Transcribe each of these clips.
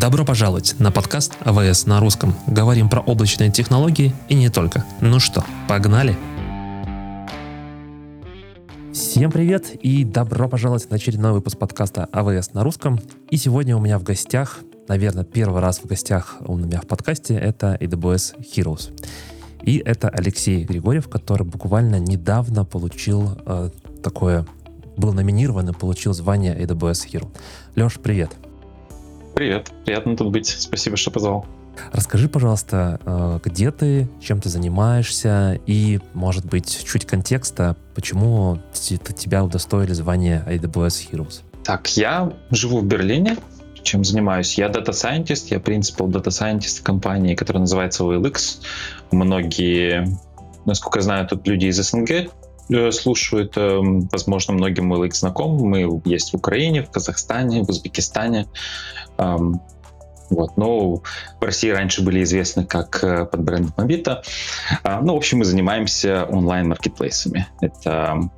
Добро пожаловать на подкаст АВС на русском. Говорим про облачные технологии и не только. Ну что, погнали? Всем привет и добро пожаловать на очередной выпуск подкаста АВС на русском. И сегодня у меня в гостях, наверное, первый раз в гостях у меня в подкасте, это AWS Heroes. И это Алексей Григорьев, который буквально недавно получил э, такое, был номинирован и получил звание AWS Hero. Леш, привет. Привет, приятно тут быть. Спасибо, что позвал. Расскажи, пожалуйста, э, где ты, чем ты занимаешься и, может быть, чуть контекста, почему тебя удостоили звания AWS Heroes? Так, я живу в Берлине, чем занимаюсь. Я Data Scientist, я принципал Data Scientist в компании, которая называется OLX. Многие, насколько я знаю, тут люди из СНГ слушают, эм, возможно, многим OLX знаком. Мы есть в Украине, в Казахстане, в Узбекистане. Вот. Но в России раньше были известны как э, под брендом Mobita. А, ну, в общем, мы занимаемся онлайн-маркетплейсами. Это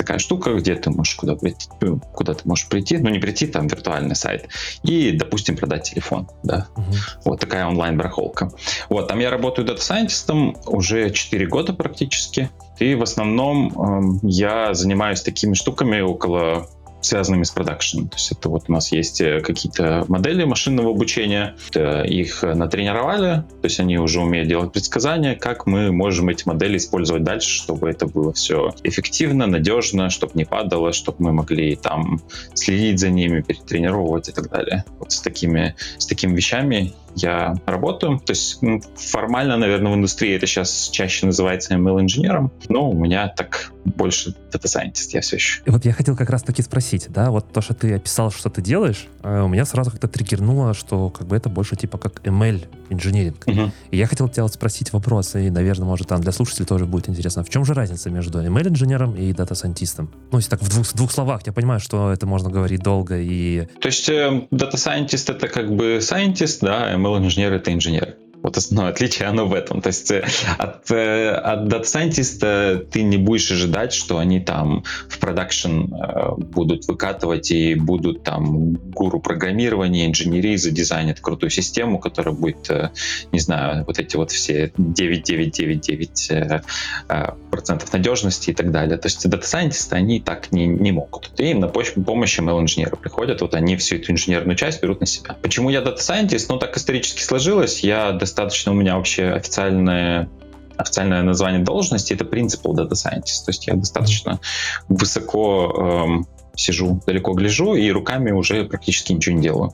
такая штука, где ты можешь куда, прийти, ну, куда ты можешь прийти, ну не прийти, там виртуальный сайт, и, допустим, продать телефон, да. Uh-huh. Вот такая онлайн-барахолка. Вот, там я работаю дата-сайентистом уже 4 года практически, и в основном э, я занимаюсь такими штуками около связанными с продакшеном. То есть это вот у нас есть э, какие-то модели машинного обучения, их натренировали, то есть они уже умеют делать предсказания, как мы можем эти модели использовать дальше, чтобы это было все эффективно, надежно, чтобы не падало, чтобы мы могли там следить за ними, перетренировывать и так далее. Вот с такими, с такими вещами я работаю. То есть ну, формально, наверное, в индустрии это сейчас чаще называется ML-инженером, но у меня так больше Scientist я все еще. Вот я хотел как раз таки спросить, да, вот то, что ты описал, что ты делаешь, э, у меня сразу как-то триггернуло, что как бы это больше типа как ML engineering. Угу. И я хотел тебя вот спросить вопрос, и, наверное, может, там для слушателей тоже будет интересно. В чем же разница между ML-инженером и дата-сайентистом? Ну, если так в двух, в двух словах, я понимаю, что это можно говорить долго и... То есть э, дата-сайентист — это как бы scientist, да, ML-инженер — это инженер. Вот основное отличие, оно в этом. То есть э, от, э, от Data Scientist ты не будешь ожидать, что они там в production э, будут выкатывать и будут там гуру программирования, инженерии задизайнят крутую систему, которая будет, не знаю, вот эти вот все 9999 процентов надежности и так далее. То есть Data Scientist они так не, не могут. И на помощь ML-инженеры приходят, вот они всю эту инженерную часть берут на себя. Почему я Data Scientist? Ну, так исторически сложилось. Я достаточно у меня вообще официальное официальное название должности это Principal Data Scientist. То есть я достаточно высоко эм, сижу, далеко гляжу и руками уже практически ничего не делаю.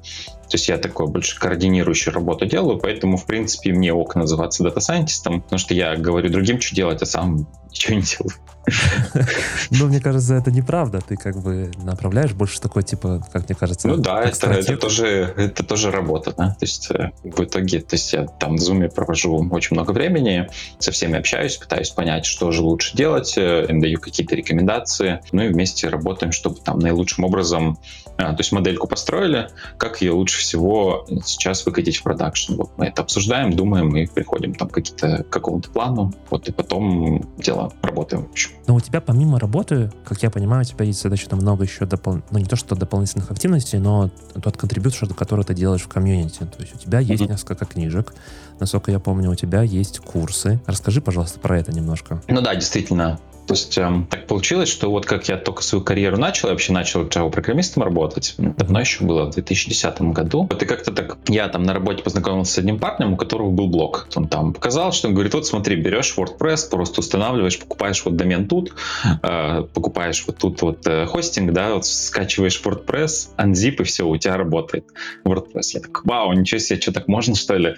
То есть я такой больше координирующую работу делаю, поэтому, в принципе, мне ок называться дата-сайентистом, потому что я говорю другим, что делать, а сам ничего не делаю. Ну, мне кажется, это неправда. Ты как бы направляешь больше такой, типа, как мне кажется... Ну да, это, это, тоже, это тоже работа, да. То есть э, в итоге, то есть я там в Zoom провожу очень много времени, со всеми общаюсь, пытаюсь понять, что же лучше делать, э, им даю какие-то рекомендации, ну и вместе работаем, чтобы там наилучшим образом, а, то есть модельку построили, как ее лучше всего сейчас выкатить в продакшн. Вот мы это обсуждаем, думаем и приходим там к какому-то плану, вот и потом дело работаем общем. Но у тебя помимо работы, как я понимаю, у тебя есть достаточно много еще допол... ну не то что дополнительных активностей, но тот контрибьютор, который ты делаешь в комьюнити. То есть у тебя есть mm-hmm. несколько книжек, насколько я помню, у тебя есть курсы. Расскажи, пожалуйста, про это немножко. Ну да, действительно. То есть эм, так получилось, что вот как я только свою карьеру начал, я вообще начал Java-программистом работать, давно еще было, в 2010 году. Вот и как-то так, я там на работе познакомился с одним парнем, у которого был блог. Он там показал, что он говорит, вот смотри, берешь WordPress, просто устанавливаешь, покупаешь вот домен тут, э, покупаешь вот тут вот э, хостинг, да, вот скачиваешь WordPress, unzip и все, у тебя работает WordPress. Я так, вау, ничего себе, что так можно, что ли?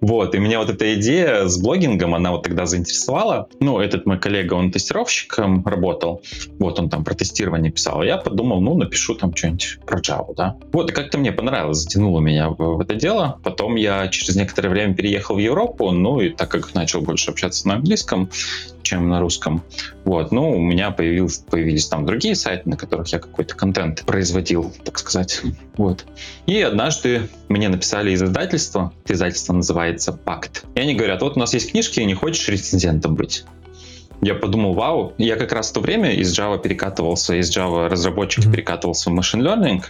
Вот, и меня вот эта идея с блогингом, она вот тогда заинтересовала. Ну, этот мой коллега, он тестировщик, тестировщиком работал, вот он там про тестирование писал, а я подумал, ну, напишу там что-нибудь про Java, да. Вот, и как-то мне понравилось, затянуло меня в, в это дело. Потом я через некоторое время переехал в Европу, ну, и так как начал больше общаться на английском, чем на русском, вот, ну, у меня появились, появились там другие сайты, на которых я какой-то контент производил, так сказать, вот. И однажды мне написали из издательства, издательство называется «Пакт», и они говорят, вот у нас есть книжки, не хочешь рецензентом быть? Я подумал, вау, я как раз в то время из Java перекатывался, из Java разработчика mm-hmm. перекатывался в Machine Learning,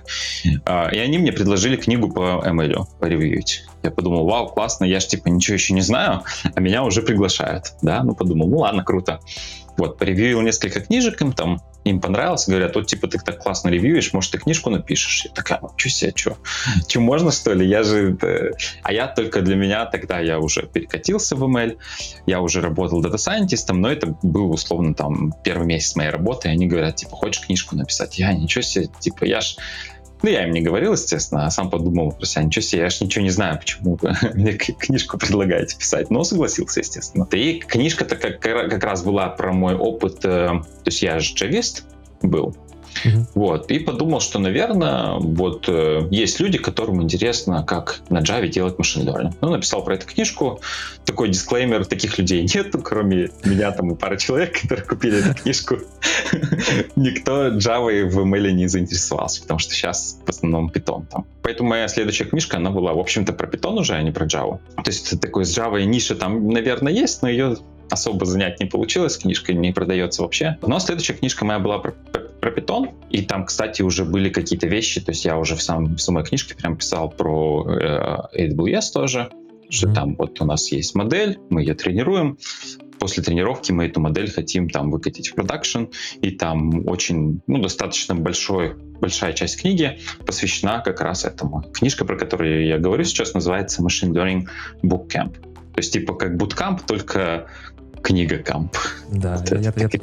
и они мне предложили книгу по ML поревьюить. Я подумал, вау, классно, я же типа ничего еще не знаю, а меня уже приглашают, да, ну подумал, ну ладно, круто. Вот, поревьюил несколько книжек им там, им понравилось, говорят, вот типа ты так классно ревьюешь, может ты книжку напишешь? Я такая, ну что себе, что? Что, можно что ли? Я же... А я только для меня тогда я уже перекатился в ML, я уже работал дата-сайентистом, но это был условно там первый месяц моей работы, и они говорят, типа, хочешь книжку написать? Я, ничего себе, типа, я ж ну, я им не говорил, естественно, а сам подумал про себя, ничего себе, я ж ничего не знаю, почему вы мне книжку предлагаете писать. Но согласился, естественно. И книжка-то как, как раз была про мой опыт, э, то есть я же джавист был, Угу. Вот. И подумал, что, наверное, вот э, есть люди, которым интересно, как на Java делать машин learning. Ну, написал про эту книжку. Такой дисклеймер, таких людей нет, кроме меня там и пары человек, которые купили эту книжку. Никто Java в ML не заинтересовался, потому что сейчас в основном Python там. Поэтому моя следующая книжка, она была, в общем-то, про Python уже, а не про Java. То есть такой с Java ниша там, наверное, есть, но ее особо занять не получилось, книжка не продается вообще. Но следующая книжка моя была про, про Python, и там, кстати, уже были какие-то вещи, то есть я уже в, сам, в самой книжке прям писал про э, AWS тоже, что mm-hmm. там вот у нас есть модель, мы ее тренируем, после тренировки мы эту модель хотим там выкатить в production, и там очень, ну, достаточно большой, большая часть книги посвящена как раз этому. Книжка, про которую я говорю сейчас, называется Machine Learning Bookcamp. То есть типа как bootcamp, только книга camp. Да, вот я, это,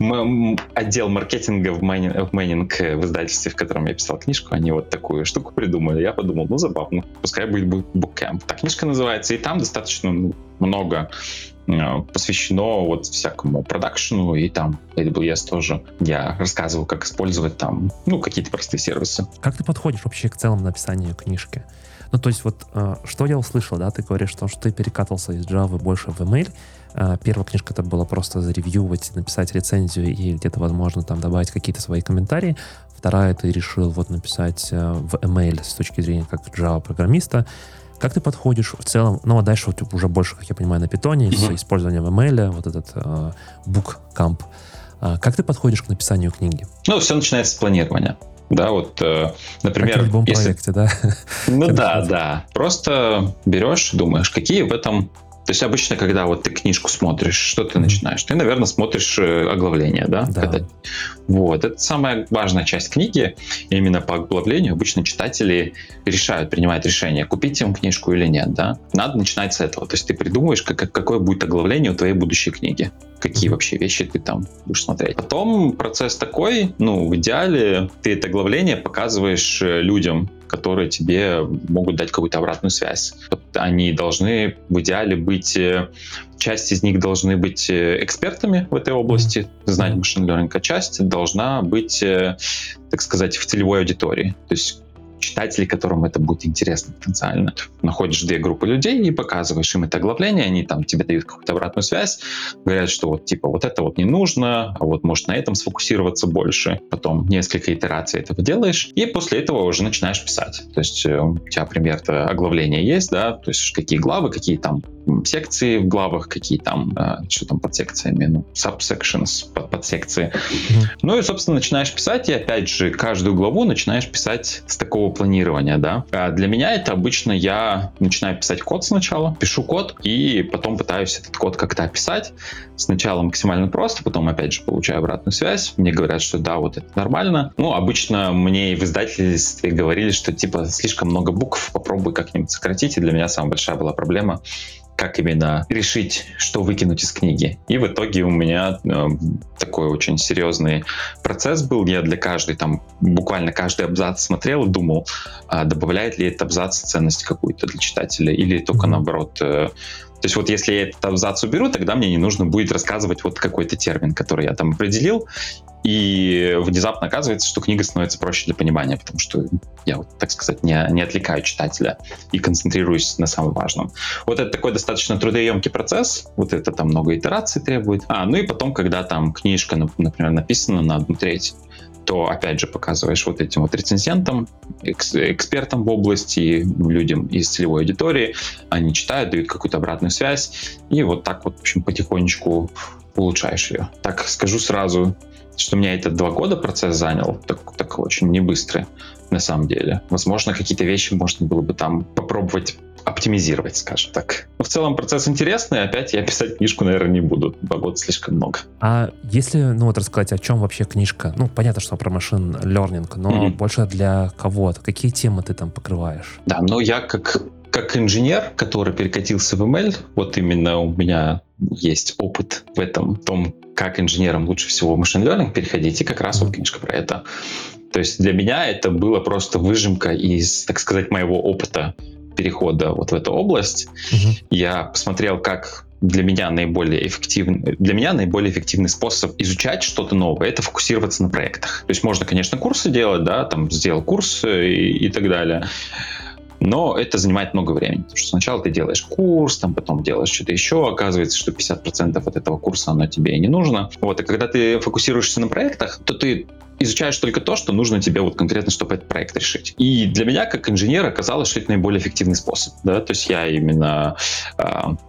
я, Отдел маркетинга в Manning, в Manning в издательстве, в котором я писал книжку, они вот такую штуку придумали. Я подумал, ну забавно, пускай будет bookcamp. Так книжка называется, и там достаточно ну, много э, посвящено вот всякому продакшену, и там AWS тоже. Я рассказывал, как использовать там, ну, какие-то простые сервисы. Как ты подходишь вообще к целому написанию книжки? Ну, то есть вот, э, что я услышал, да, ты говоришь, что, что ты перекатывался из Java больше в ML, э, Первая книжка это была просто заревьювать, написать рецензию и где-то, возможно, там добавить какие-то свои комментарии. Вторая ты решил вот написать э, в ML с точки зрения как Java-программиста. Как ты подходишь в целом, ну а дальше вот уже больше, как я понимаю, на питоне, mm-hmm. с использованием ML, вот этот э, bookcamp. Э, как ты подходишь к написанию книги? Ну, все начинается с планирования. Да, вот, э, например... Как в любом если... проекте, да? Ну да, да. Просто берешь, думаешь, какие в этом то есть обычно, когда вот ты книжку смотришь, что ты начинаешь? Ты, наверное, смотришь э, оглавление, да? да. Когда... Вот, это самая важная часть книги. Именно по оглавлению обычно читатели решают, принимают решение, купить им книжку или нет, да? Надо начинать с этого. То есть ты придумываешь, как, какое будет оглавление у твоей будущей книги. Какие вообще вещи ты там будешь смотреть. Потом процесс такой, ну, в идеале ты это оглавление показываешь э, людям, которые тебе могут дать какую-то обратную связь. Вот они должны в идеале быть, э, часть из них должны быть э, экспертами в этой области, знать машин learning, а часть должна быть, э, так сказать, в целевой аудитории. То есть читателей, которым это будет интересно потенциально. Находишь две группы людей и показываешь им это оглавление, они там тебе дают какую-то обратную связь, говорят, что вот типа вот это вот не нужно, а вот может на этом сфокусироваться больше. Потом несколько итераций этого делаешь, и после этого уже начинаешь писать. То есть э, у тебя пример оглавления есть, да, то есть какие главы, какие там секции в главах, какие там, э, что там под секциями, ну, subsections, под, под секции. Mm-hmm. Ну и, собственно, начинаешь писать, и опять же, каждую главу начинаешь писать с такого планирования, да. А для меня это обычно я начинаю писать код сначала, пишу код, и потом пытаюсь этот код как-то описать. Сначала максимально просто, потом, опять же, получаю обратную связь. Мне говорят, что да, вот это нормально. Ну, обычно мне и в издательстве говорили, что типа слишком много букв, попробуй как-нибудь сократить. И для меня самая большая была проблема как именно решить, что выкинуть из книги. И в итоге у меня э, такой очень серьезный процесс был. Я для каждой, там, буквально каждый абзац смотрел и думал, а добавляет ли этот абзац ценность какую-то для читателя или только наоборот. Э, то есть вот если я этот абзац уберу, тогда мне не нужно будет рассказывать вот какой-то термин, который я там определил, и внезапно оказывается, что книга становится проще для понимания, потому что я, вот, так сказать, не, не отвлекаю читателя и концентрируюсь на самом важном. Вот это такой достаточно трудоемкий процесс, вот это там много итераций требует. А, ну и потом, когда там книжка, например, написана на одну треть, то опять же показываешь вот этим вот рецензентам, экспертам в области, людям из целевой аудитории, они читают, дают какую-то обратную связь, и вот так вот, в общем, потихонечку улучшаешь ее. Так скажу сразу, что у меня это два года процесс занял, так, так очень не быстрый на самом деле. Возможно, какие-то вещи можно было бы там попробовать оптимизировать, скажем так. Но в целом процесс интересный, опять я писать книжку, наверное, не буду. Года слишком много. А если, ну вот рассказать, о чем вообще книжка? Ну, понятно, что про машин learning, но mm-hmm. больше для кого? Какие темы ты там покрываешь? Да, ну я как как инженер, который перекатился в ML, вот именно у меня есть опыт в этом, в том, как инженерам лучше всего в машин learning переходить, и как раз вот книжка про это. То есть для меня это было просто выжимка из, так сказать, моего опыта перехода вот в эту область. Угу. Я посмотрел, как для меня наиболее эффективный, для меня наиболее эффективный способ изучать что-то новое, это фокусироваться на проектах. То есть можно, конечно, курсы делать, да, там сделал курс и, и так далее. Но это занимает много времени, потому что сначала ты делаешь курс, там потом делаешь что-то еще, оказывается, что 50% от этого курса оно тебе и не нужно. Вот, и когда ты фокусируешься на проектах, то ты изучаешь только то, что нужно тебе вот конкретно, чтобы этот проект решить. И для меня, как инженера, казалось, что это наиболее эффективный способ. Да? То есть я именно э,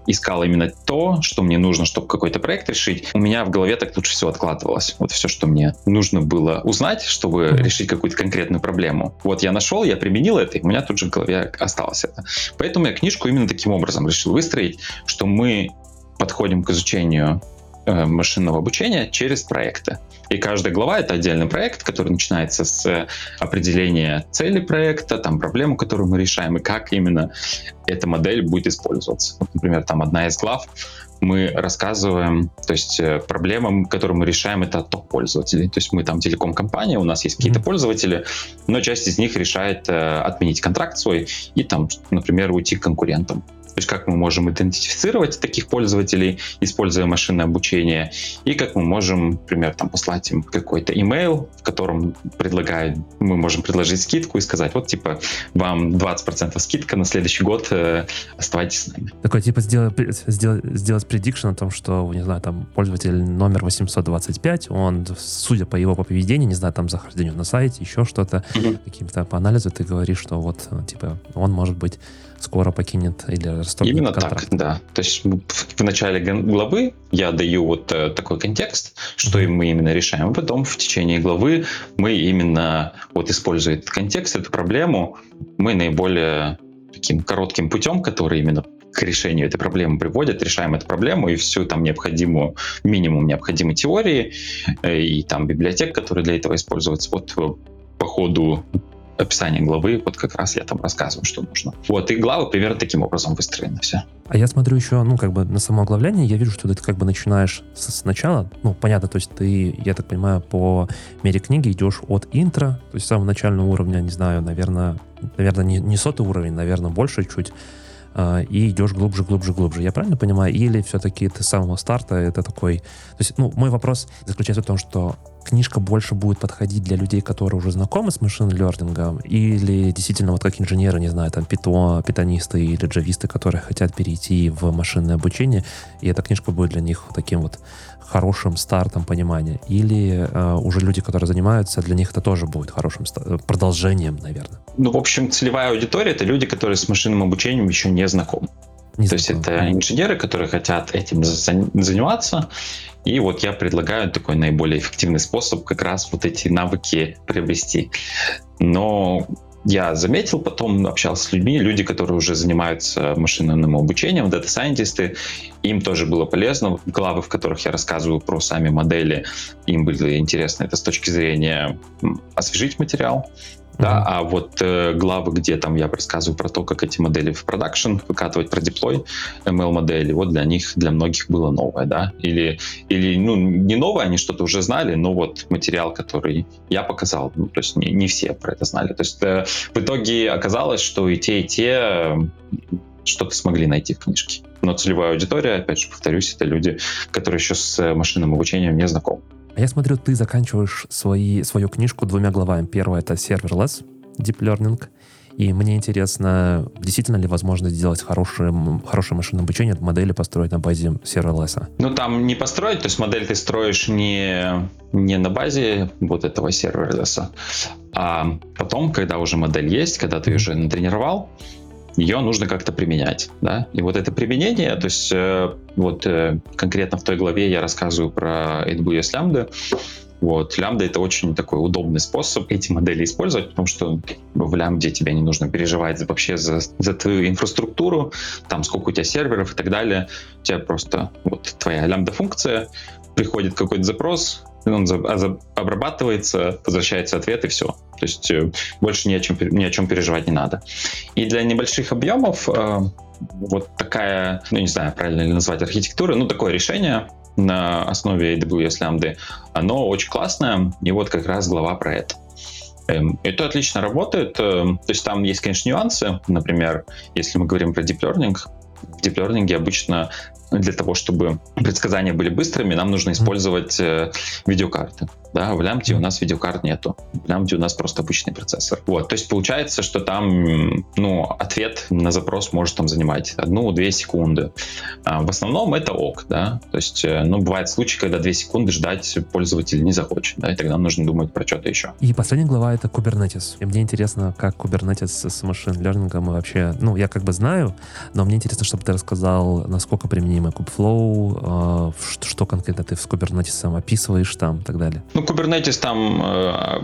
искал именно то, что мне нужно, чтобы какой-то проект решить. У меня в голове так лучше всего откладывалось. Вот все, что мне нужно было узнать, чтобы решить какую-то конкретную проблему. Вот я нашел, я применил это, и у меня тут же в голове осталось это. Поэтому я книжку именно таким образом решил выстроить, что мы подходим к изучению Э, машинного обучения через проекты. И каждая глава — это отдельный проект, который начинается с определения цели проекта, там проблему, которую мы решаем, и как именно эта модель будет использоваться. Вот, например, там одна из глав мы рассказываем, то есть э, проблема, которую мы решаем, это отток пользователей. То есть мы там телеком-компания, у нас есть какие-то mm-hmm. пользователи, но часть из них решает э, отменить контракт свой и там, например, уйти к конкурентам. То есть как мы можем идентифицировать таких пользователей, используя машинное обучение, и как мы можем, например, там, послать им какой-то email, в котором предлагают, мы можем предложить скидку и сказать, вот типа вам 20% скидка на следующий год, э, оставайтесь с нами. Такой типа сделать, сделать, сделать prediction о том, что, не знаю, там пользователь номер 825, он, судя по его поведению, не знаю, там захождению на сайте, еще что-то, mm-hmm. каким-то по анализу ты говоришь, что вот, типа, он может быть скоро покинет или расторгнет Именно контракт. так, да. То есть в начале главы я даю вот э, такой контекст, что mm-hmm. мы именно решаем, а потом в течение главы мы именно вот используя этот контекст, эту проблему, мы наиболее таким коротким путем, который именно к решению этой проблемы приводит, решаем эту проблему и всю там необходимую, минимум необходимой теории э, и там библиотек, которые для этого используются, вот э, по ходу описание главы, вот как раз я там рассказываю, что нужно. Вот, и главы примерно таким образом выстроены все. А я смотрю еще, ну, как бы на само оглавление, я вижу, что ты как бы начинаешь с, сначала, ну, понятно, то есть ты, я так понимаю, по мере книги идешь от интро, то есть самого начального уровня, не знаю, наверное, наверное, не, не сотый уровень, наверное, больше чуть, и идешь глубже, глубже, глубже. Я правильно понимаю? Или все-таки ты с самого старта это такой... То есть, ну, мой вопрос заключается в том, что книжка больше будет подходить для людей, которые уже знакомы с машин-лернингом, или действительно вот как инженеры, не знаю, там питон, питонисты или джависты, которые хотят перейти в машинное обучение, и эта книжка будет для них таким вот хорошим стартом понимания, или э, уже люди, которые занимаются, для них это тоже будет хорошим продолжением, наверное. Ну, в общем, целевая аудитория это люди, которые с машинным обучением еще не знакомы. Не То есть это инженеры, которые хотят этим заниматься. И вот я предлагаю такой наиболее эффективный способ как раз вот эти навыки приобрести. Но я заметил, потом общался с людьми, люди, которые уже занимаются машинным обучением, дата-сайентисты, им тоже было полезно. Главы, в которых я рассказываю про сами модели, им было интересно это с точки зрения освежить материал, да, а вот э, главы, где там я рассказываю про то, как эти модели в production выкатывать, про деплой ML-модели, вот для них, для многих было новое, да, или, или ну, не новое, они что-то уже знали, но вот материал, который я показал, ну, то есть не, не все про это знали, то есть э, в итоге оказалось, что и те, и те э, что-то смогли найти в книжке. Но целевая аудитория, опять же, повторюсь, это люди, которые еще с машинным обучением не знакомы. А я смотрю, ты заканчиваешь свои, свою книжку двумя главами. Первая — это serverless deep learning, и мне интересно, действительно ли возможно сделать хорошее, хорошее машинное обучение, модели построить на базе serverless? Ну, там не построить, то есть модель ты строишь не, не на базе вот этого serverless, а потом, когда уже модель есть, когда ты уже натренировал, ее нужно как-то применять, да, и вот это применение, то есть э, вот э, конкретно в той главе я рассказываю про AWS Lambda, вот, лямбда это очень такой удобный способ эти модели использовать, потому что в лямбде тебе не нужно переживать вообще за, за твою инфраструктуру, там сколько у тебя серверов и так далее. У тебя просто вот твоя лямбда-функция, приходит какой-то запрос, он обрабатывается, возвращается ответ и все. То есть э, больше ни о чем, ни о чем переживать не надо. И для небольших объемов э, вот такая, ну не знаю, правильно ли назвать архитектура, ну такое решение на основе AWS Lambda, оно очень классное, и вот как раз глава про это. Эм, это отлично работает. Эм, то есть там есть, конечно, нюансы. Например, если мы говорим про deep learning, в deep learning обычно для того, чтобы предсказания были быстрыми, нам нужно использовать э, видеокарты. Да, в лямбде у нас видеокарт нету. В лямбде у нас просто обычный процессор. Вот, то есть получается, что там, ну, ответ на запрос может там занимать одну-две секунды. А в основном это ок, да. То есть, э, ну, бывает случаи, когда две секунды ждать пользователь не захочет, да, и тогда нужно думать про что-то еще. И последняя глава — это Kubernetes. И мне интересно, как Kubernetes с машин лернингом вообще... Ну, я как бы знаю, но мне интересно, чтобы ты рассказал, насколько применимы Kubeflow, э, что конкретно ты с Kubernetes описываешь там и так далее. Ну, Kubernetes там э,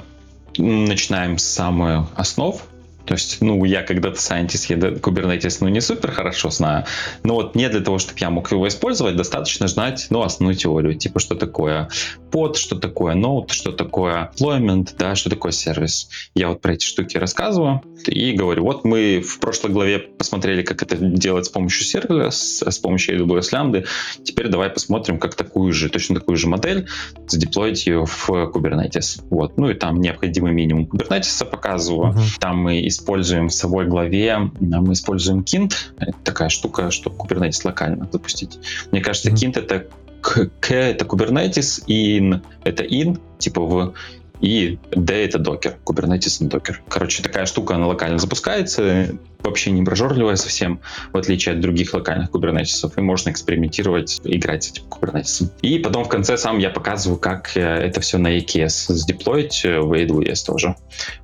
начинаем с самых основ, то есть, ну, я когда-то scientist, я Kubernetes, ну, не супер хорошо знаю, но вот не для того, чтобы я мог его использовать, достаточно знать, ну, основную теорию, типа, что такое под, что такое node, что такое deployment, да, что такое сервис. Я вот про эти штуки рассказываю и говорю, вот мы в прошлой главе посмотрели, как это делать с помощью сервера, с, помощью AWS Lambda, теперь давай посмотрим, как такую же, точно такую же модель задеплоить ее в Kubernetes. Вот, ну, и там необходимый минимум Kubernetes показываю, uh-huh. там мы используем в собой главе, мы используем Kint. Это такая штука, чтобы Kubernetes локально запустить. Мне кажется, mm-hmm. Kint это K это Kubernetes, in это in, типа в и D это докер, Kubernetes и докер. Короче, такая штука, она локально запускается, вообще не прожорливая совсем, в отличие от других локальных кубернетисов, и можно экспериментировать, играть с этим кубернетисом. И потом в конце сам я показываю, как э, это все на EKS сдеплоить э, в AWS тоже.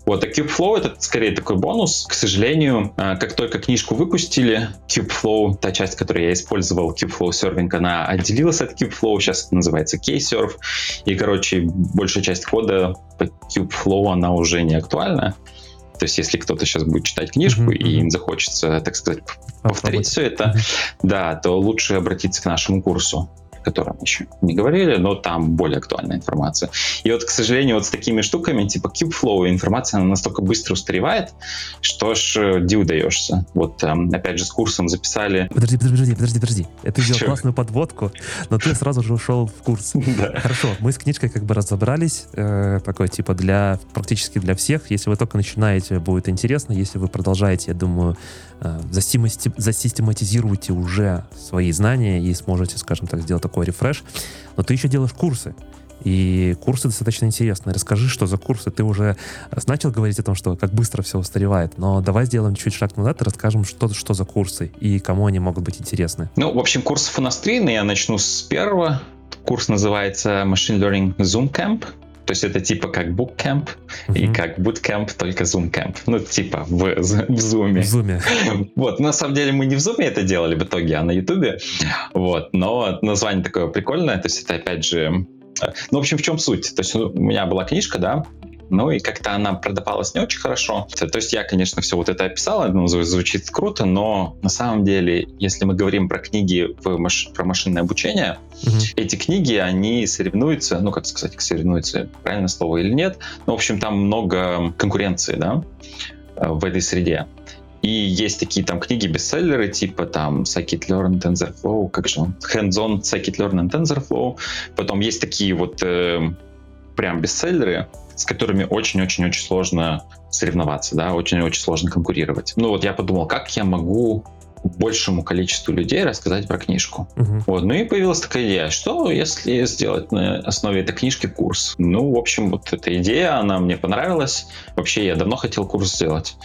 Вот, а Kubeflow это скорее такой бонус. К сожалению, э, как только книжку выпустили, Kubeflow, та часть, которую я использовал, Kubeflow Serving, она отделилась от Kubeflow, сейчас это называется Kserve, и, короче, большая часть кода по Kubeflow, она уже не актуальна. То есть, если кто-то сейчас будет читать книжку mm-hmm. и им захочется, так сказать, повторить все это, mm-hmm. да, то лучше обратиться к нашему курсу котором еще не говорили, но там более актуальная информация. И вот, к сожалению, вот с такими штуками, типа Kubeflow, информация она настолько быстро устаревает, что ж э, диву даешься. Вот, эм, опять же, с курсом записали... Подожди, подожди, подожди, подожди. Это сделал классную подводку, но ты сразу же ушел в курс. Хорошо, мы с книжкой как бы разобрались, э, такой типа для практически для всех. Если вы только начинаете, будет интересно. Если вы продолжаете, я думаю, э, засистематизируете уже свои знания и сможете, скажем так, сделать такой рефреш. Но ты еще делаешь курсы. И курсы достаточно интересные. Расскажи, что за курсы. Ты уже начал говорить о том, что как быстро все устаревает, но давай сделаем чуть шаг назад и расскажем, что, что за курсы и кому они могут быть интересны. Ну, в общем, курсов у нас три, но я начну с первого. Курс называется Machine Learning Zoom Camp. То есть это типа как bootcamp uh-huh. и как bootcamp, только zoom camp. Ну, типа в, в Zoom. В Zoom. Вот, на самом деле мы не в Zoom это делали в итоге, а на YouTube. Вот, но название такое прикольное. То есть это опять же... Э, ну, в общем, в чем суть? То есть у меня была книжка, да, ну и как-то она продавалась не очень хорошо. То есть я, конечно, все вот это описал, ну, звучит круто, но на самом деле, если мы говорим про книги в маш... про машинное обучение, угу. эти книги, они соревнуются, ну, как сказать, соревнуются, правильно слово или нет, ну, в общем, там много конкуренции, да, в этой среде. И есть такие там книги-бестселлеры, типа там Scikit-Learn, TensorFlow, как же он, Hands-on Scikit-Learn and TensorFlow. Потом есть такие вот э, прям бестселлеры, с которыми очень-очень-очень сложно соревноваться, да, очень-очень сложно конкурировать. Ну вот я подумал, как я могу большему количеству людей рассказать про книжку. Uh-huh. Вот. Ну и появилась такая идея, что если сделать на основе этой книжки курс? Ну, в общем, вот эта идея, она мне понравилась. Вообще, я давно хотел курс сделать.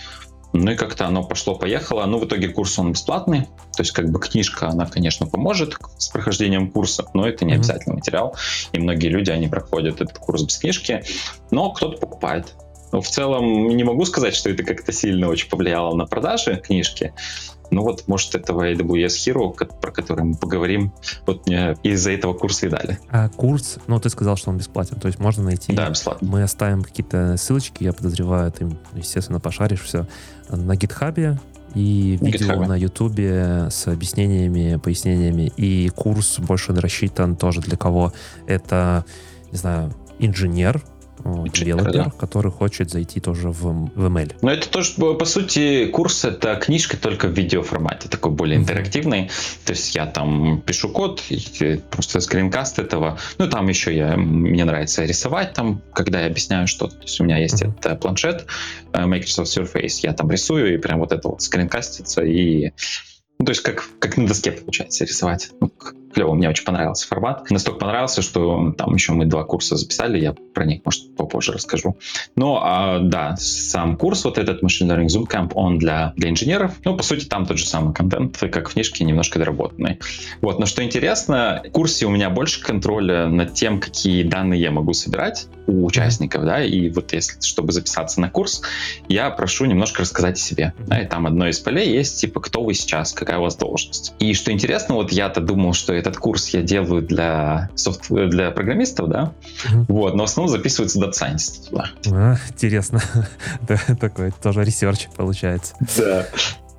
Ну и как-то оно пошло-поехало. Ну, в итоге курс он бесплатный. То есть, как бы книжка, она, конечно, поможет с прохождением курса, но это не обязательный материал. И многие люди, они проходят этот курс без книжки. Но кто-то покупает. Но в целом не могу сказать, что это как-то сильно очень повлияло на продажи книжки. Ну вот, может, этого AWS Hero, про который мы поговорим, вот мне из-за этого курса и дали. А курс, ну, ты сказал, что он бесплатен, то есть можно найти... Да, бесплатно. Мы оставим какие-то ссылочки, я подозреваю, ты, естественно, пошаришь все на гитхабе, и видео GitHub. на Ютубе с объяснениями, пояснениями. И курс больше рассчитан тоже для кого это, не знаю, инженер, девелопер, да. который хочет зайти тоже в, в ML. Но это тоже, по сути, курс — это книжка только в видеоформате, такой более mm-hmm. интерактивный. То есть я там пишу код, просто скринкаст этого. Ну, там еще я, мне нравится рисовать там, когда я объясняю что-то. То есть у меня есть mm-hmm. это планшет э, Microsoft Surface, я там рисую, и прям вот это вот скринкастится, и ну, то есть как, как на доске получается рисовать. Ну, клево, мне очень понравился формат. Настолько понравился, что там еще мы два курса записали, я про них, может, попозже расскажу. Но, а, да, сам курс, вот этот Machine Learning Zoom Camp, он для, для инженеров. Ну, по сути, там тот же самый контент, как в книжке, немножко доработанный. Вот, но что интересно, в курсе у меня больше контроля над тем, какие данные я могу собирать у участников, да, и вот если, чтобы записаться на курс, я прошу немножко рассказать о себе. Да, и там одно из полей есть, типа, кто вы сейчас, какая у вас должность. И что интересно, вот я-то думал, что этот курс я делаю для, софт... для программистов, да, mm-hmm. вот, но в основном записывается Data Science туда. А, интересно. Такой тоже research получается. Да.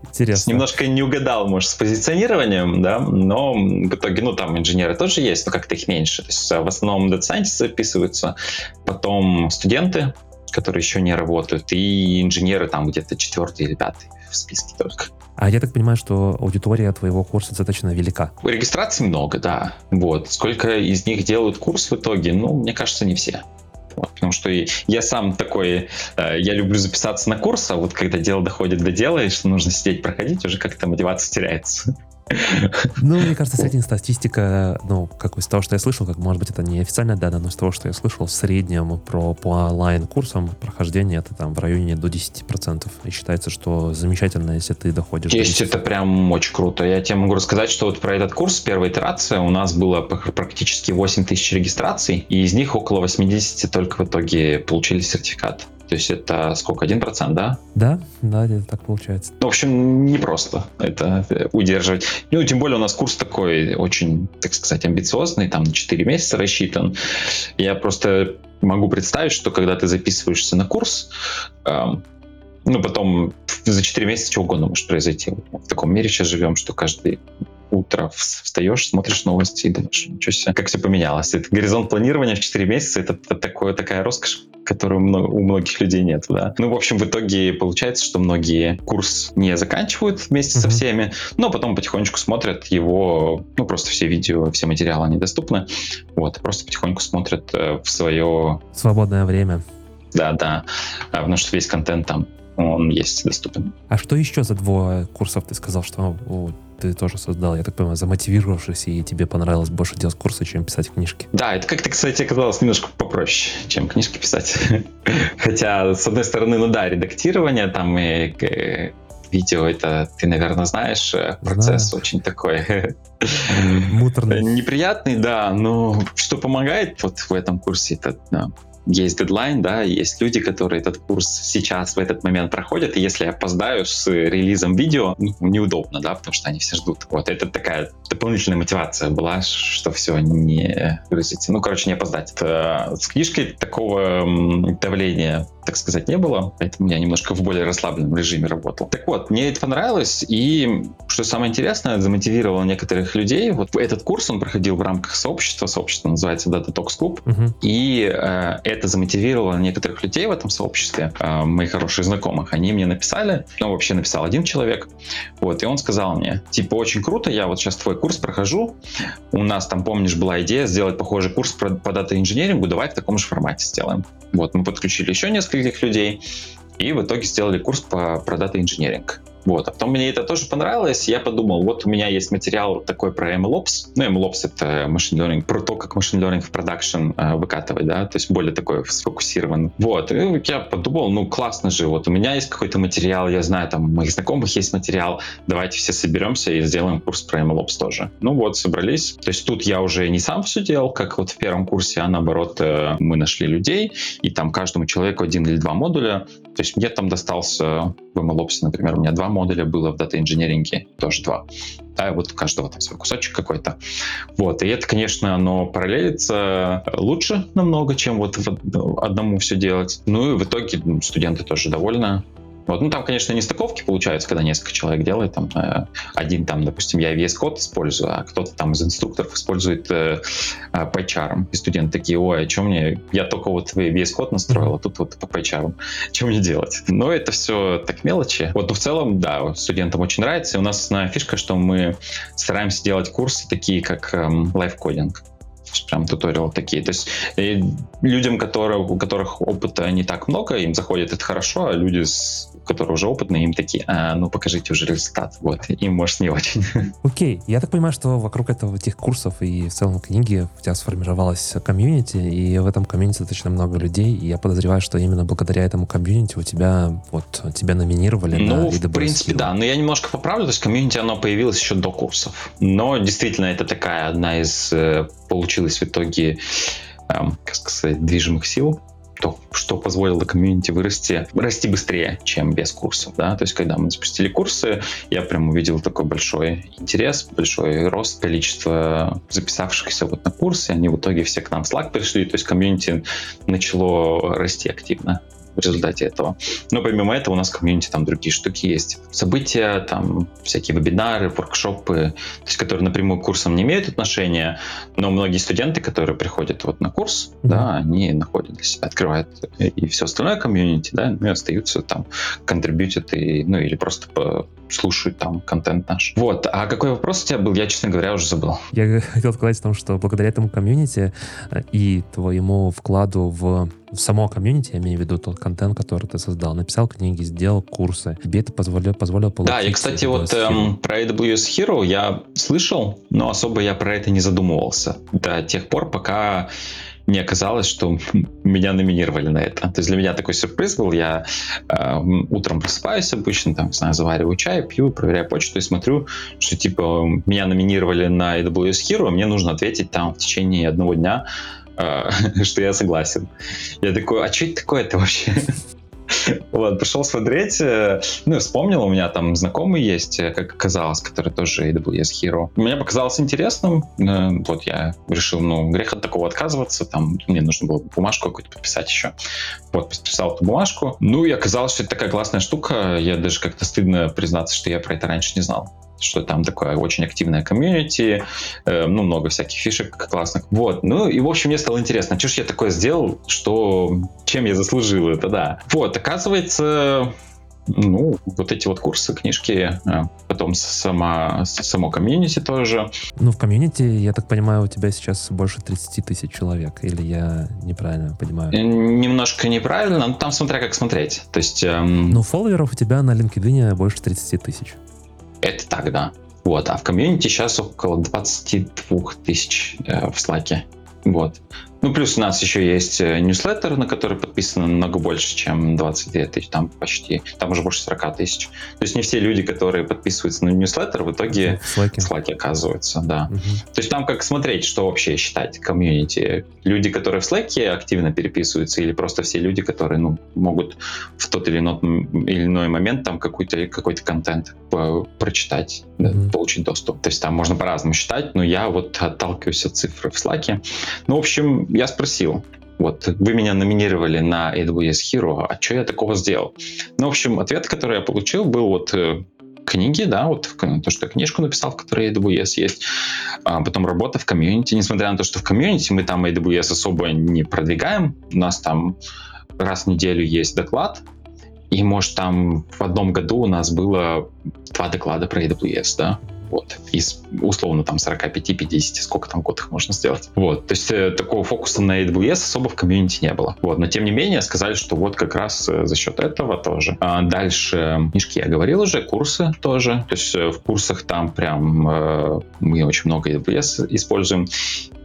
Интересно. Немножко не угадал, может, с позиционированием, да, но в итоге, ну, там инженеры тоже есть, но как-то их меньше. То есть в основном Scientist записываются, потом студенты, которые еще не работают, и инженеры там где-то четвертый или пятый в списке только. А я так понимаю, что аудитория твоего курса достаточно велика. Регистраций много, да. Вот. Сколько из них делают курс в итоге? Ну, мне кажется, не все. Потому что я сам такой, э, я люблю записаться на курс, а вот когда дело доходит до дела, и что нужно сидеть проходить, уже как-то мотивация теряется. Ну, мне кажется, средняя статистика, ну, как из того, что я слышал, как, может быть, это не официальная дата, но из того, что я слышал, в среднем про, по онлайн-курсам прохождение это там в районе до 10%. И считается, что замечательно, если ты доходишь Есть до это прям очень круто. Я тебе могу рассказать, что вот про этот курс, первая итерация, у нас было практически 8 тысяч регистраций, и из них около 80 только в итоге получили сертификат. То есть это сколько, один процент, да? Да, да, это так получается. В общем, не просто это удерживать. Ну, тем более у нас курс такой очень, так сказать, амбициозный, там на 4 месяца рассчитан. Я просто могу представить, что когда ты записываешься на курс, эм, ну, потом за 4 месяца что угодно может произойти. В таком мире сейчас живем, что каждый утро встаешь, смотришь новости и думаешь, ничего себе, как все поменялось. Это горизонт планирования в 4 месяца, это, это такое, такая роскошь, которую у многих людей нет, да. Ну, в общем, в итоге получается, что многие курс не заканчивают вместе mm-hmm. со всеми, но потом потихонечку смотрят его, ну, просто все видео, все материалы, они доступны, вот, просто потихоньку смотрят э, в свое... Свободное время. Да, да, а, потому что весь контент там он есть доступен. А что еще за двое курсов ты сказал, что ты тоже создал, я так понимаю, замотивировавшись, и тебе понравилось больше делать курсы, чем писать книжки? Да, это как-то, кстати, оказалось немножко попроще, чем книжки писать. Хотя, с одной стороны, ну да, редактирование там и э, видео, это ты, наверное, знаешь, э, процесс Знаю. очень такой муторный. Неприятный, да, но что помогает вот в этом курсе, это да, есть дедлайн, да, есть люди, которые этот курс сейчас в этот момент проходят, и если я опоздаю с релизом видео, ну, неудобно, да, потому что они все ждут. Вот это такая дополнительная мотивация была, что все, не грызите. Ну, короче, не опоздать. Это, с книжкой такого давления так сказать, не было, поэтому я немножко в более расслабленном режиме работал. Так вот, мне это понравилось, и что самое интересное, замотивировало некоторых людей. Вот этот курс, он проходил в рамках сообщества, сообщество называется Data Talks Club, uh-huh. и э, это замотивировало некоторых людей в этом сообществе, э, моих хороших знакомых. Они мне написали, ну, вообще написал один человек, вот, и он сказал мне, типа, очень круто, я вот сейчас твой курс прохожу, у нас там, помнишь, была идея сделать похожий курс по, дата-инженерингу, давай в таком же формате сделаем. Вот, мы подключили еще нескольких людей, и в итоге сделали курс по, про инженеринг. Вот. А потом мне это тоже понравилось, я подумал, вот у меня есть материал такой про MLOps. Ну, MLOps — это machine learning, про то, как machine learning в продакшн э, выкатывать, да, то есть более такой сфокусирован. Вот. И я подумал, ну, классно же, вот у меня есть какой-то материал, я знаю, там, у моих знакомых есть материал, давайте все соберемся и сделаем курс про MLOps тоже. Ну вот, собрались. То есть тут я уже не сам все делал, как вот в первом курсе, а наоборот, э, мы нашли людей, и там каждому человеку один или два модуля. То есть мне там достался в MLOps, например, у меня два модуля было в дата инженеринге, тоже два. Да, вот у каждого там свой кусочек какой-то. Вот, и это, конечно, оно параллелится лучше намного, чем вот одному все делать. Ну и в итоге студенты тоже довольны. Вот. Ну, там, конечно, не стыковки получаются, когда несколько человек делает. Там, э, один там, допустим, я VS Code использую, а кто-то там из инструкторов использует э, э, PyCharm. И студенты такие, ой, а что мне... Я только вот VS Code настроил, а тут вот по PyCharm. Что мне делать? Но это все так мелочи. Вот, но в целом, да, студентам очень нравится. И у нас основная фишка, что мы стараемся делать курсы такие, как эм, лайфкодинг прям туториалы такие. То есть людям, которые, у которых опыта не так много, им заходит это хорошо, а люди, с, которые уже опытные, им такие, а, ну покажите уже результат. Вот, им может не очень. Okay, okay. я так понимаю, что вокруг этого этих курсов и в целом книги у тебя сформировалась community, и в этом community достаточно много людей, и я подозреваю, что именно благодаря этому community у тебя, вот, тебя номинировали ну, на в принципе, да, но я немножко поправлю, то есть community, оно появилось еще до курсов, но действительно это такая одна из э, получилось в итоге, эм, как сказать, движимых сил, что позволило комьюнити вырасти, расти быстрее, чем без курсов, да, то есть когда мы запустили курсы, я прям увидел такой большой интерес, большой рост количества записавшихся вот на курсы, они в итоге все к нам в Slack пришли, то есть комьюнити начало расти активно в результате этого. Но помимо этого у нас в комьюнити там другие штуки есть. События, там всякие вебинары, воркшопы, то есть которые напрямую к курсам не имеют отношения, но многие студенты, которые приходят вот на курс, mm-hmm. да, они находят для себя, открывают и все остальное комьюнити, да, ну и остаются там, контрибьютят и, ну или просто по слушают там контент наш. Вот. А какой вопрос у тебя был? Я, честно говоря, уже забыл. Я хотел сказать о том, что благодаря этому комьюнити э, и твоему вкладу в в само комьюнити, я имею в виду тот контент, который ты создал, написал книги, сделал курсы, тебе это позволило, позволило получить... Да, и, кстати, вот эм, про AWS Hero я слышал, но особо я про это не задумывался до тех пор, пока мне казалось, что меня номинировали на это. То есть для меня такой сюрприз был. Я э, утром просыпаюсь обычно, там, не знаю, завариваю чай, пью, проверяю почту и смотрю, что типа меня номинировали на AWS Hero, мне нужно ответить там в течение одного дня, э, что я согласен. Я такой, а что это такое-то вообще? Вот, пришел смотреть, э, ну, вспомнил, у меня там знакомый есть, э, как оказалось, который тоже AWS Hero. Мне показалось интересным, э, вот я решил, ну, грех от такого отказываться, там мне нужно было бумажку какую-то подписать еще. Вот, подписал эту бумажку. Ну, и оказалось, что это такая классная штука, я даже как-то стыдно признаться, что я про это раньше не знал что там такое очень активное комьюнити, э, ну, много всяких фишек классных. Вот, ну, и, в общем, мне стало интересно, что же я такое сделал, что, чем я заслужил это, да. Вот, оказывается, ну, вот эти вот курсы, книжки, э, потом сама, само комьюнити тоже. Ну, в комьюнити, я так понимаю, у тебя сейчас больше 30 тысяч человек, или я неправильно понимаю? Э, немножко неправильно, но там смотря как смотреть. То есть... Эм... Ну, фолловеров у тебя на LinkedIn больше 30 тысяч. Это так, да. Вот, а в комьюнити сейчас около 22 тысяч э, в Slack. Вот. Ну, плюс у нас еще есть э, ньюслеттер, на который подписано намного больше, чем 22 тысяч, там почти, там уже больше 40 тысяч. То есть не все люди, которые подписываются на ньюслеттер, в итоге в Slack оказываются, да. Угу. То есть там как смотреть, что вообще считать комьюнити. Люди, которые в Slack активно переписываются, или просто все люди, которые, ну, могут в тот или иной, или иной момент там какой-то какой-то контент прочитать, угу. да, получить доступ. То есть там можно по-разному считать, но я вот отталкиваюсь от цифры в Slack. Ну, в общем, я спросил, вот, вы меня номинировали на AWS Hero, а что я такого сделал? Ну, в общем, ответ, который я получил, был вот э, книги, да, вот то, что я книжку написал, в которой AWS есть, а потом работа в комьюнити, несмотря на то, что в комьюнити мы там AWS особо не продвигаем, у нас там раз в неделю есть доклад, и, может, там в одном году у нас было два доклада про AWS, да, Вот. Из условно там 45-50, сколько там год их можно сделать. Вот. То есть э, такого фокуса на AWS особо в комьюнити не было. Вот. Но тем не менее сказали, что вот как раз э, за счет этого тоже. А дальше книжки я говорил уже, курсы тоже. То есть э, в курсах там прям э, мы очень много AWS используем.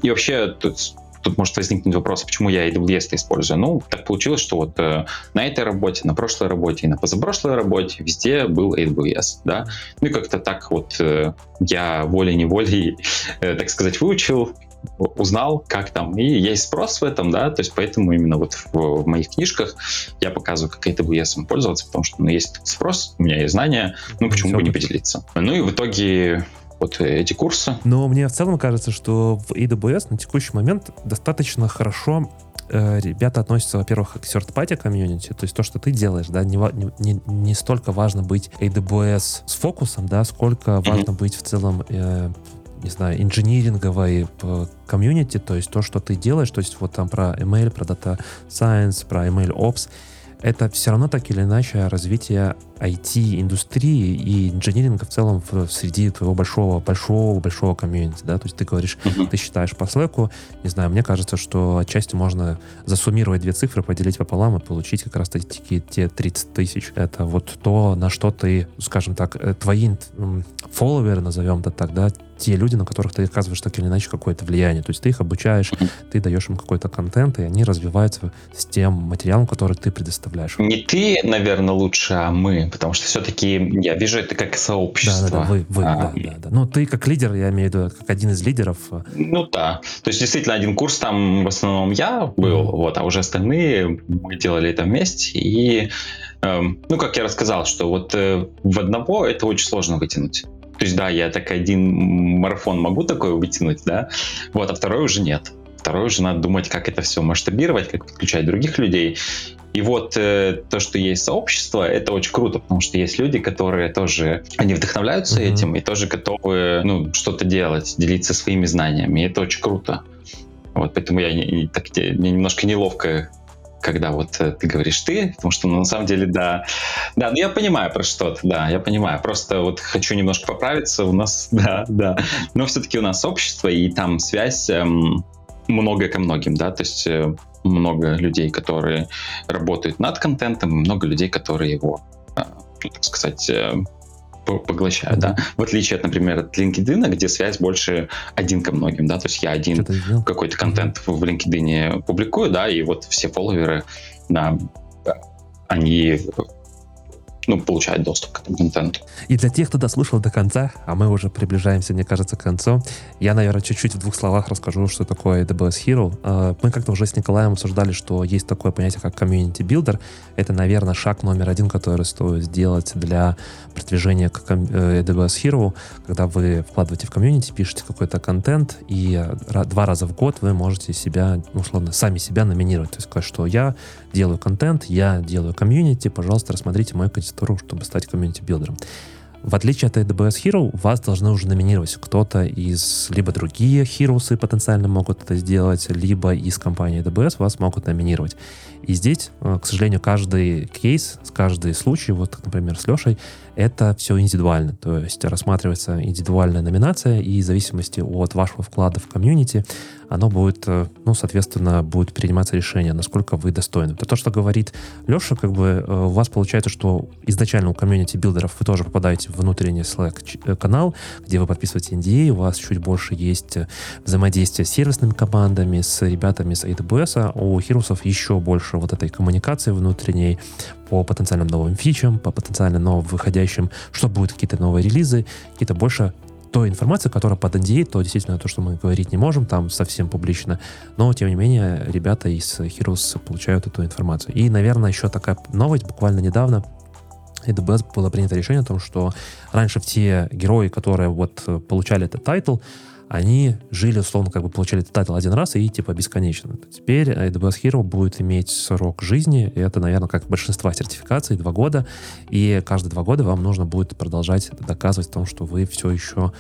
И вообще тут тут может возникнуть вопрос, почему я AWS использую. Ну, так получилось, что вот э, на этой работе, на прошлой работе и на позапрошлой работе везде был AWS, да. Ну и как-то так вот э, я волей-неволей, э, так сказать, выучил, узнал, как там, и есть спрос в этом, да, то есть поэтому именно вот в, в моих книжках я показываю, как AWS пользоваться, потому что ну, есть сппрос, у меня есть знания, ну почему бы не поделиться. Ну и в итоге вот эти курсы. Но мне в целом кажется, что в AWS на текущий момент достаточно хорошо э, ребята относятся, во-первых, к third-party комьюнити, то есть то, что ты делаешь, да, не, не, не столько важно быть AWS с фокусом, да, сколько важно быть в целом э, не знаю, инжиниринговой э, комьюнити, то есть то, что ты делаешь, то есть вот там про ML, про Data Science, про ML Ops, это все равно так или иначе развитие IT-индустрии и инжиниринга в целом в, среди твоего большого, большого, большого комьюнити, да, то есть ты говоришь, uh-huh. ты считаешь по слэку, не знаю, мне кажется, что отчасти можно засуммировать две цифры, поделить пополам и получить как раз таки те 30 тысяч. Это вот то, на что ты, скажем так, э, твои фолловеры, назовем это так, да, те люди, на которых ты оказываешь так или иначе какое-то влияние. То есть ты их обучаешь, ты даешь им какой-то контент, и они развиваются с тем материалом, который ты предоставляешь. Не ты, наверное, лучше, а мы потому что все-таки я вижу это как сообщество. Да, да, да, вы, вы, а, да, да, да. Ну, ты как лидер, я имею в виду, как один из лидеров. Ну да. То есть действительно один курс там в основном я был, mm-hmm. вот, а уже остальные мы делали это вместе. И, эм, ну, как я рассказал, что вот э, в одного это очень сложно вытянуть. То есть, да, я так один марафон могу такой вытянуть, да, вот, а второй уже нет. Второй уже надо думать, как это все масштабировать, как подключать других людей. И вот э, то, что есть сообщество, это очень круто, потому что есть люди, которые тоже, они вдохновляются mm-hmm. этим и тоже готовы, ну, что-то делать, делиться своими знаниями. И это очень круто. Вот, поэтому я не, так, мне немножко неловко когда вот э, ты говоришь ты, потому что ну, на самом деле да, да, ну я понимаю про что-то, да, я понимаю, просто вот хочу немножко поправиться, у нас, да, да, но все-таки у нас общество и там связь эм, много ко многим, да, то есть э, много людей, которые работают над контентом, много людей, которые его, э, ну, так сказать, э, поглощают, да. В отличие от, например, от LinkedIn, где связь больше один ко многим, да, то есть я один какой-то контент в LinkedIn публикую, да, и вот все фолловеры, да, они ну, получать доступ к этому контенту. И для тех, кто дослушал до конца, а мы уже приближаемся, мне кажется, к концу, я, наверное, чуть-чуть в двух словах расскажу, что такое AWS Hero. А, мы как-то уже с Николаем обсуждали, что есть такое понятие, как Community Builder. Это, наверное, шаг номер один, который стоит сделать для продвижения к AWS э, Hero, когда вы вкладываете в community, пишете какой-то контент, и два раза в год вы можете себя, условно, сами себя номинировать. То есть сказать, что я делаю контент, я делаю community, пожалуйста, рассмотрите мою кандидатуру, чтобы стать community builder -ом. В отличие от AWS Hero, вас должны уже номинировать кто-то из либо другие Heroes потенциально могут это сделать, либо из компании AWS вас могут номинировать. И здесь, э, к сожалению, каждый кейс, каждый случай, вот, например, с Лешей, это все индивидуально. То есть рассматривается индивидуальная номинация, и в зависимости от вашего вклада в community, оно будет, э, ну, соответственно, будет приниматься решение, насколько вы достойны. То, что говорит Леша, как бы э, у вас получается, что изначально у community builder -ов вы тоже попадаете в внутренний Slack-канал, где вы подписываете NDA, у вас чуть больше есть взаимодействие с сервисными командами, с ребятами с AWS, а у Хирусов еще больше вот этой коммуникации внутренней по потенциальным новым фичам, по потенциально новым выходящим, что будут какие-то новые релизы, какие-то больше той информации, которая под NDA, то действительно то, что мы говорить не можем, там совсем публично, но тем не менее ребята из Heroes получают эту информацию. И, наверное, еще такая новость буквально недавно, AWS было принято решение о том, что раньше все герои, которые вот получали этот title, они жили, условно, как бы получали этот title один раз и типа бесконечно. Теперь AWS Hero будет иметь срок жизни, и это, наверное, как большинство сертификаций, два года, и каждые два года вам нужно будет продолжать доказывать о том, что вы все еще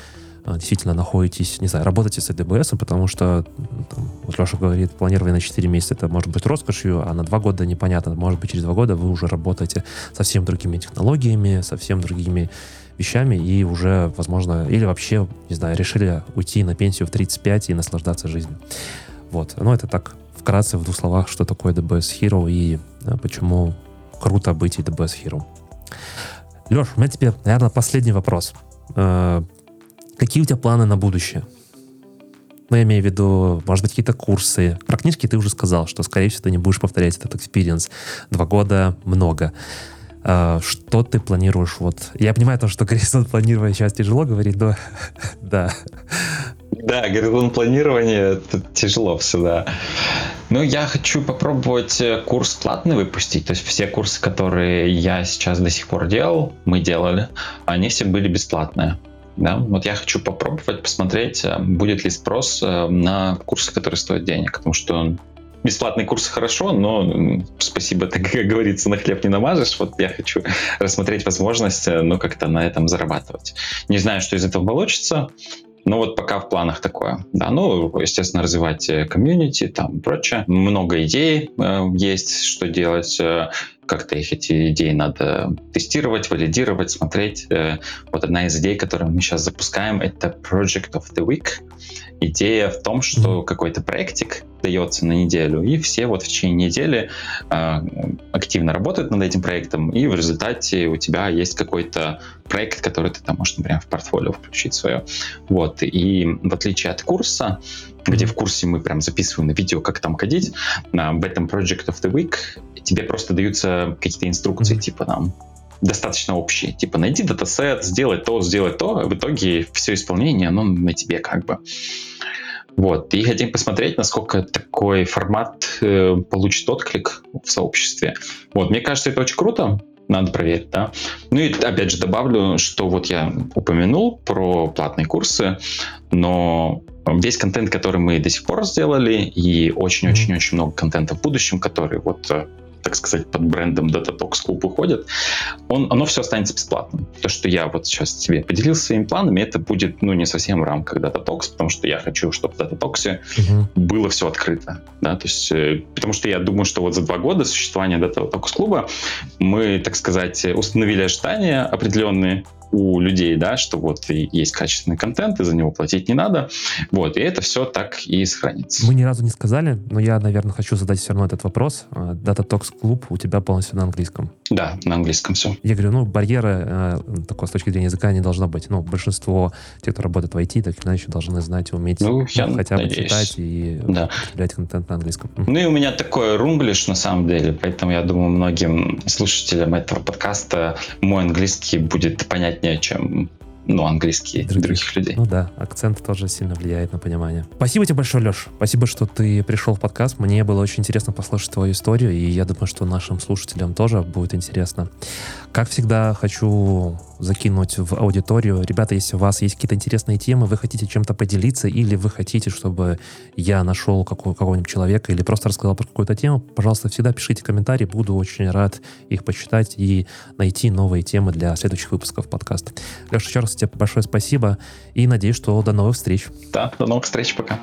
а, действительно находитесь, не знаю, работаете с AWS, потому что, там, вот Леша говорит, планирование на 4 месяца это может быть роскошью, а на 2 года непонятно. Может быть, через 2 года вы уже работаете совсем другими технологиями, совсем другими вещами и уже, возможно, или вообще, не знаю, решили уйти на пенсию в 35 и наслаждаться жизнью. Вот. Ну, это так вкратце в двух словах, что такое AWS Hero и да, почему круто быть AWS Hero. Леш, у меня тебе, наверное, последний вопрос. Э, какие у тебя планы на будущее? Ну, я имею в виду, может быть, какие-то курсы. Про книжки ты уже сказал, что, скорее всего, ты не будешь повторять этот experience. Два года много. Uh, что ты планируешь? Вот я понимаю то, что горизонт планирования сейчас тяжело говорить, но да. Да, горизонт планирования это тяжело всегда. Ну, я хочу попробовать э, курс платный выпустить. То есть все курсы, которые я сейчас до сих пор делал, мы делали, они все были бесплатные. Да? Вот я хочу попробовать, посмотреть, э, будет ли спрос э, на курсы, которые стоят денег. Потому что бесплатные курсы хорошо, но спасибо, так как говорится, на хлеб не намажешь. Вот я хочу рассмотреть возможность, ну, как-то на этом зарабатывать. Не знаю, что из этого получится. Ну вот пока в планах такое. Да, ну, естественно, развивать э, комьюнити, там прочее. Много идей э, есть, что делать. Э, как-то их эти идеи надо тестировать, валидировать, смотреть. Э, вот одна из идей, которую мы сейчас запускаем, это Project of the Week. Идея в том, что какой-то проектик дается на неделю, и все вот в течение недели э, активно работают над этим проектом, и в результате у тебя есть какой-то проект, который ты там можешь, например, в портфолио включить свое. Вот, и в отличие от курса, где в курсе мы прям записываем на видео, как там кодить, в этом Project of the Week тебе просто даются какие-то инструкции, mm-hmm. типа там достаточно общие. Типа, найди датасет, сделай то, сделай то. В итоге все исполнение, оно на тебе как бы. Вот. И хотим посмотреть, насколько такой формат э, получит отклик в сообществе. Вот. Мне кажется, это очень круто. Надо проверить, да. Ну и опять же добавлю, что вот я упомянул про платные курсы, но весь контент, который мы до сих пор сделали, и очень-очень-очень много контента в будущем, который вот э, так сказать, под брендом Datatox Club уходит, он, оно все останется бесплатным. То, что я вот сейчас тебе поделился своими планами, это будет, ну, не совсем в рамках Datatox, потому что я хочу, чтобы в Datatox угу. было все открыто, да, то есть, э, потому что я думаю, что вот за два года существования Datatox клуба мы, так сказать, установили ожидания определенные, у людей, да, что вот есть качественный контент, и за него платить не надо. Вот, и это все так и сохранится. Мы ни разу не сказали, но я, наверное, хочу задать все равно этот вопрос. Data Talks Club у тебя полностью на английском. Да, на английском все. Я говорю, ну, барьеры э, такой с точки зрения языка не должно быть. Ну, большинство тех, кто работает в IT, так или иначе должны знать, уметь ну, я ну, хотя надеюсь. бы читать и да. употреблять контент на английском. Ну и у меня такой румблиш на самом деле, поэтому я думаю, многим слушателям этого подкаста мой английский будет понять понятнее, чем ну, английский других. других людей. Ну да, акцент тоже сильно влияет на понимание. Спасибо тебе большое, Леш. Спасибо, что ты пришел в подкаст. Мне было очень интересно послушать твою историю, и я думаю, что нашим слушателям тоже будет интересно. Как всегда, хочу закинуть в аудиторию. Ребята, если у вас есть какие-то интересные темы, вы хотите чем-то поделиться, или вы хотите, чтобы я нашел какого- какого-нибудь человека, или просто рассказал про какую-то тему, пожалуйста, всегда пишите комментарии. Буду очень рад их почитать и найти новые темы для следующих выпусков подкаста. Леша, еще раз тебе большое спасибо, и надеюсь, что до новых встреч. Да, до новых встреч, пока.